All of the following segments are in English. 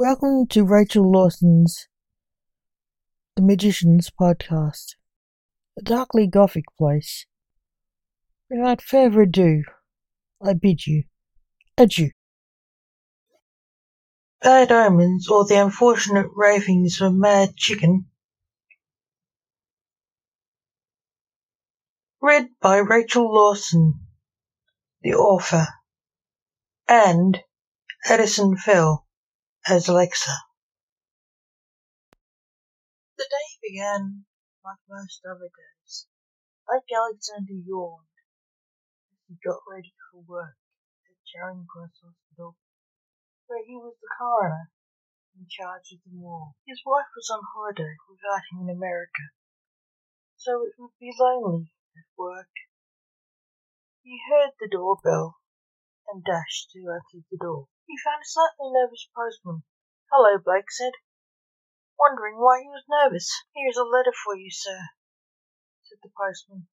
Welcome to Rachel Lawson's The Magicians podcast, a darkly gothic place. Without further ado, I bid you adieu. Bad Omens or the Unfortunate Ravings of a Mad Chicken. Read by Rachel Lawson, the author, and Addison Fell as Alexa. The day began like most other days. Blake Alexander yawned as he got ready for work at Charing Cross Hospital, where he was the coroner in charge of the morgue. His wife was on holiday without him in America, so it would be lonely at work. He heard the doorbell and dashed to answer the door. He found a slightly nervous postman. Hello, Blake said, wondering why he was nervous. Here's a letter for you, sir, said the postman.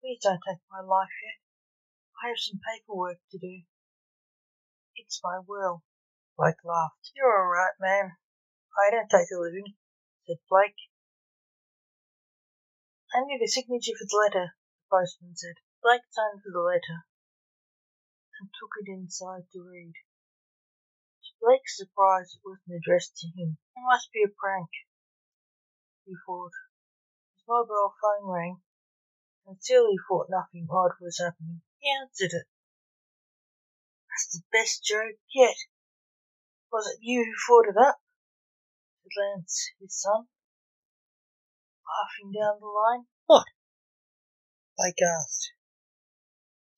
Please don't take my life yet. I have some paperwork to do. It's my will. Blake laughed. You're all right, man. I don't take a living, said Blake. I need a signature for the letter, the postman said. Blake signed for the letter and took it inside to read. To Blake's surprise, it wasn't addressed to him. It must be a prank, he thought. His mobile phone rang, and still he thought nothing odd was happening. He answered it. That's the best joke yet. Was it you who thought it up? said Lance, his son, laughing down the line. What? Blake asked,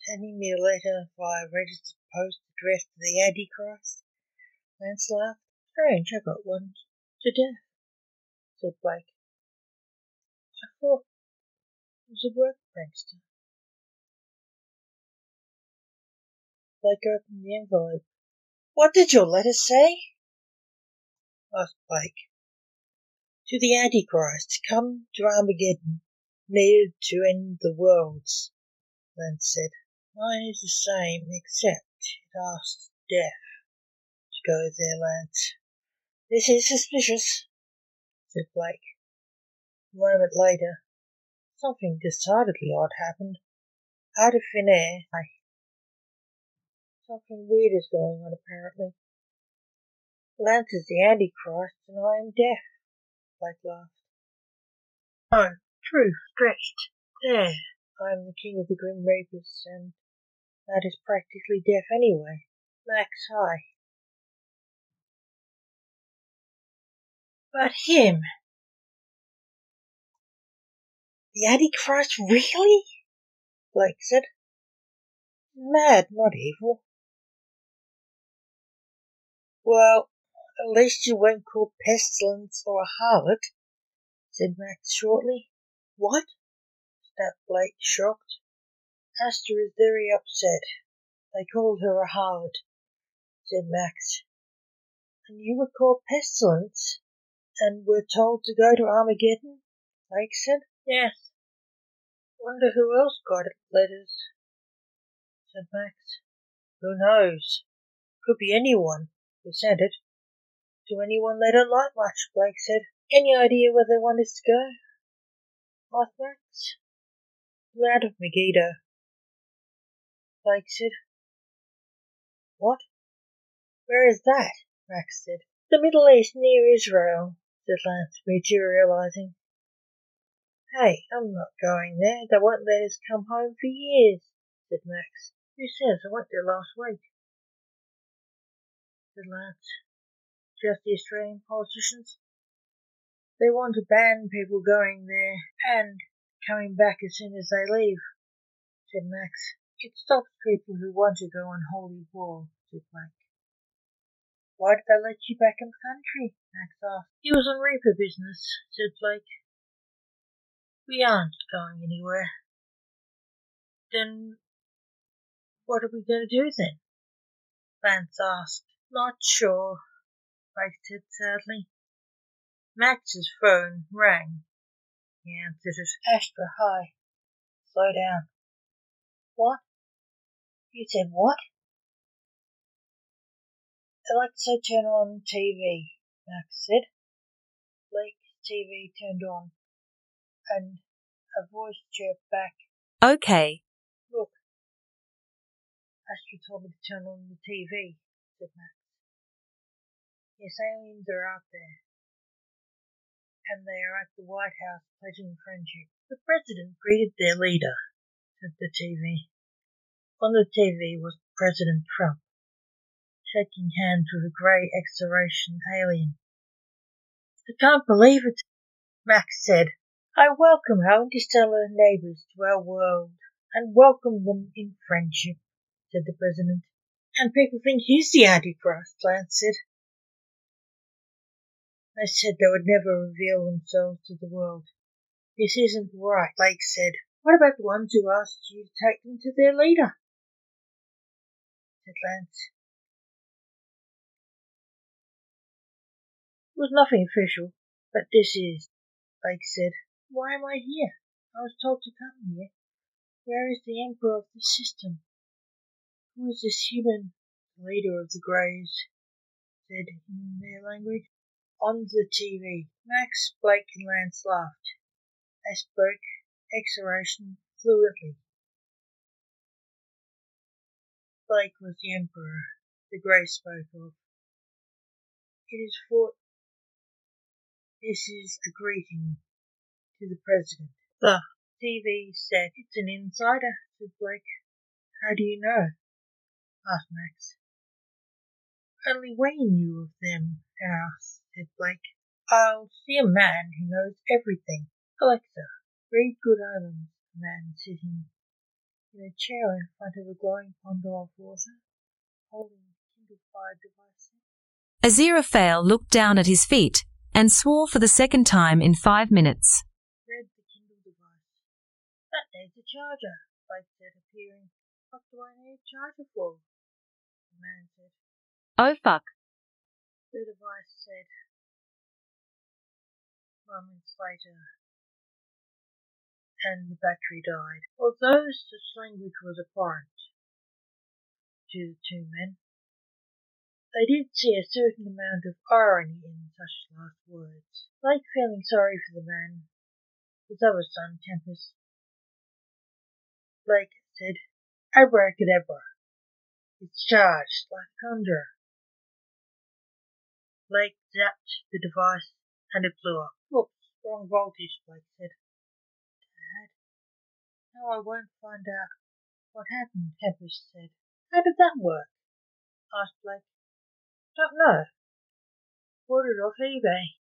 sending me a letter via registered post addressed to the Antichrist. Lance laughed. Strange, I got one to death, said Blake. I thought it was a work prankster. Blake opened the envelope. What did your letter say? asked Blake. To the Antichrist, come to Armageddon, needed to end the worlds, Lance said. Mine is the same, except it asks death to go there, Lance. This is suspicious, said Blake. A moment later, something decidedly odd happened. Out of thin air, I... Something weird is going on, apparently. Lance is the Antichrist, and I am Death, Blake laughed. Oh, true, stretched. There. I am the king of the Grim Reapers, and that is practically deaf anyway. Max high. But him. The Antichrist, really? Blake said. Mad, not evil. Well, at least you weren't called pestilence or a harlot, said Max shortly. What? snapped Blake, shocked. Astra is very upset. They called her a harlot, said Max. And you were called pestilence, and were told to go to Armageddon? Blake said. Yes. Wonder who else got it, letters, said Max. Who knows? Could be anyone who sent it. To anyone they don't like much, Blake said. Any idea where they want us to go? asked Max. Out of Megiddo, Blake said. What? Where is that? Max said. The Middle East near Israel, said Lance, materializing. Hey, I'm not going there. They won't let us come home for years, said Max. Who says I went there last week? said Lance. Just the Australian politicians. They want to ban people going there and coming back as soon as they leave, said Max. It stops people who want to go on holy war, said Blake. Why did they let you back in the country? Max asked. He was on reaper business, said Blake. We aren't going anywhere. Then what are we going to do then? Lance asked. Not sure, Blake said sadly. Max's phone rang. He answered it. Astra, hi. Slow down. What? You said what? Alexa, turn on TV, Max said. Blake's TV turned on, and a voice chirped back, Okay. Look, Astra told me to turn on the TV, said Max. Yes, aliens are out there, and they are at the White House pledging friendship. The president greeted their leader, said the TV. On the TV was President Trump, shaking hands with a grey X-Ration alien. I can't believe it, Max said. I welcome our interstellar neighbours to our world and welcome them in friendship, said the president. And people think he's the Antichrist, Lance said. They said they would never reveal themselves to the world. This isn't right, Blake said. What about the ones who asked you to take them to their leader? Said Lance. It was nothing official, but this is, Blake said. Why am I here? I was told to come here. Where is the Emperor of the system? Who is this human? Leader of the Greys said in their language. On the TV, Max, Blake, and Lance laughed. They spoke X-Ration fluently. Blake was the Emperor the Grey spoke of. It is for this is a greeting to the President. The TV said it's an insider, said Blake. How do you know? asked Max. Only Wayne knew of them, asked said Blake. I'll see a man who knows everything. Alexa, read Good Omens, the man sitting in a chair in front of a glowing pond of water, holding a Kindle Fire device. Aziraphale looked down at his feet and swore for the second time in five minutes. Read the Kindle device. That needs a charger, Blake said, appearing. What do I need a charger for? The man said. Oh fuck. The device said. Moments later, and the battery died. Although such language was abhorrent to the two men, they did see a certain amount of irony in such last words. Blake feeling sorry for the man, his other son, Tempest. Blake said, Abracadabra. It's charged like conjurer. Blake zapped the device and it blew up. Whoops, wrong voltage, Blake said. Now I won't find out what happened, Tempest said. How did that work? asked Blake. Don't know. Bought it off eBay.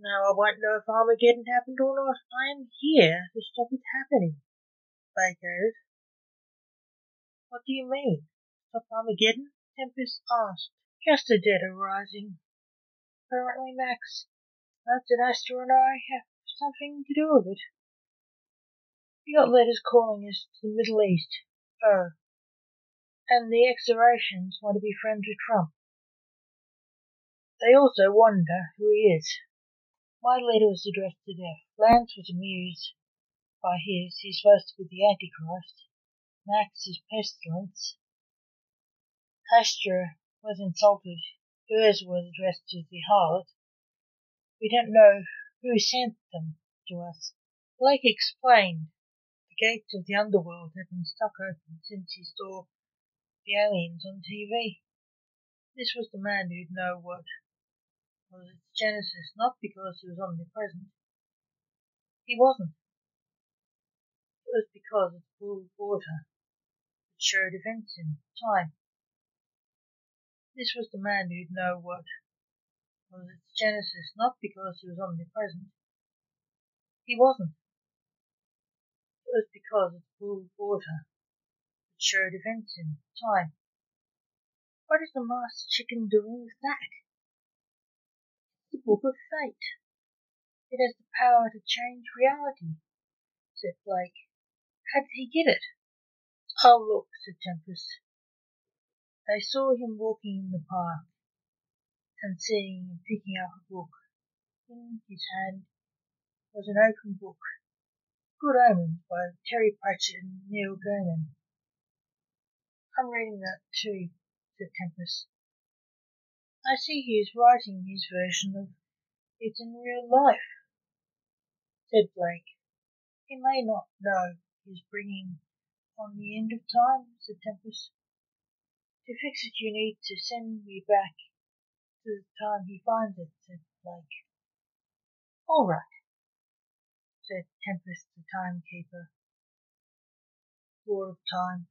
Now I won't know if Armageddon happened or not. I am here to stop it happening, Blake added. What do you mean? Stop Armageddon? Tempest asked. Just a dead arising. Apparently, Max, that's an Astra and I have something to do with it. We got letters calling us to the Middle East. Oh. And the X-Ratians want to be friends with Trump. They also wonder who he is. My letter was addressed to Death. Lance was amused by his. He's supposed to be the Antichrist. Max is Pestilence. Astra was insulted. Hers was addressed to the harlot. We don't know who sent them to us. Blake explained gates of the underworld had been stuck open since he saw the aliens on TV. This was the man who'd know what was its genesis, not because he was omnipresent. He wasn't. It was because of the pool of water that showed events in time. This was the man who'd know what was its genesis, not because he was omnipresent. He wasn't. Was because of the pool of water that showed events in time. What is the master chicken doing with that? The book of fate. It has the power to change reality, said Blake. How did he get it? Oh, look, said Tempest. They saw him walking in the park and seeing him picking up a book. In his hand was an open book, Good Omens by Terry Pratchett and Neil Gaiman. I'm reading that too, said Tempest. I see he is writing his version of it in real life, said Blake. He may not know he's bringing on the end of time, said Tempest. To fix it you need to send me back to the time he finds it, said Blake. All right, said Tempest the timekeeper, Lord of Time.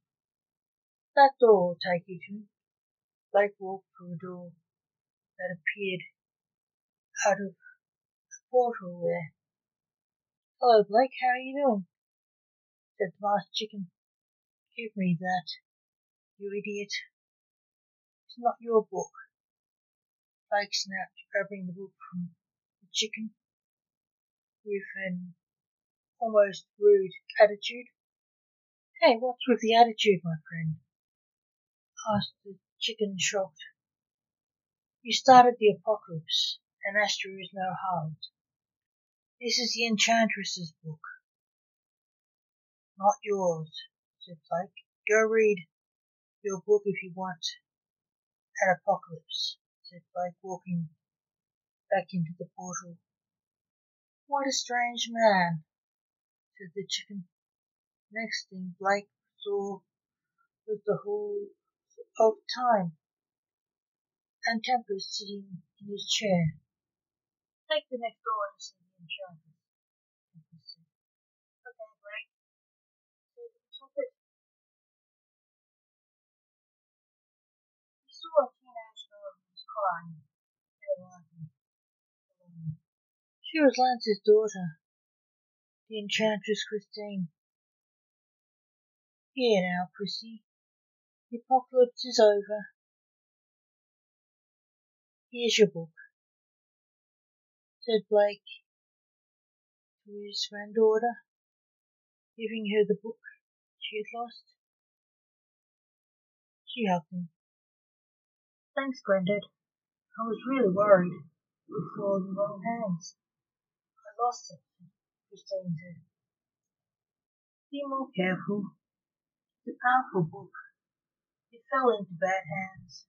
That door will take you to. Blake walked through a door that appeared out of a portal there. Hello, Blake, how are you doing? said the masked chicken. Give me that, you idiot. It's not your book. Blake snapped, grabbing the book from the chicken with an almost rude attitude. Hey, what's with the attitude, my friend? asked the chicken, shocked. You started the apocalypse, and Astra is no harlot. This is the Enchantress's book. Not yours, said Blake. Go read your book if you want. An apocalypse, said Blake, walking back into the portal. What a strange man, the chicken. Next thing Blake saw was the whole of time, and Tempest sitting in his chair. Take the next door and see the said. Okay, Blake. Say the trumpet. He saw a teenage girl who was crying. She was Lance's daughter, the enchantress Christine. Here now, Chrissy. The apocalypse is over. Here's your book, said Blake to his granddaughter, giving her the book she had lost. She hugged him. Thanks, Granddad. I was really worried it would fall in the wrong hands. I lost it, Said. Be more careful. It's a powerful book. It fell into bad hands.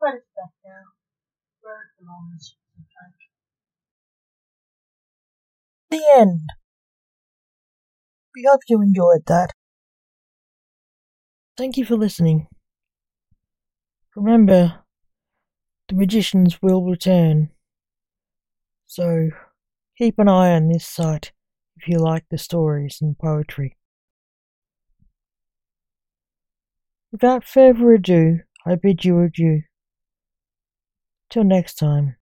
But it's back now, where it belongs, The end. We hope you enjoyed that. Thank you for listening. Remember, the magicians will return. So, keep an eye on this site if you like the stories and poetry. Without further ado, I bid you adieu. Till next time.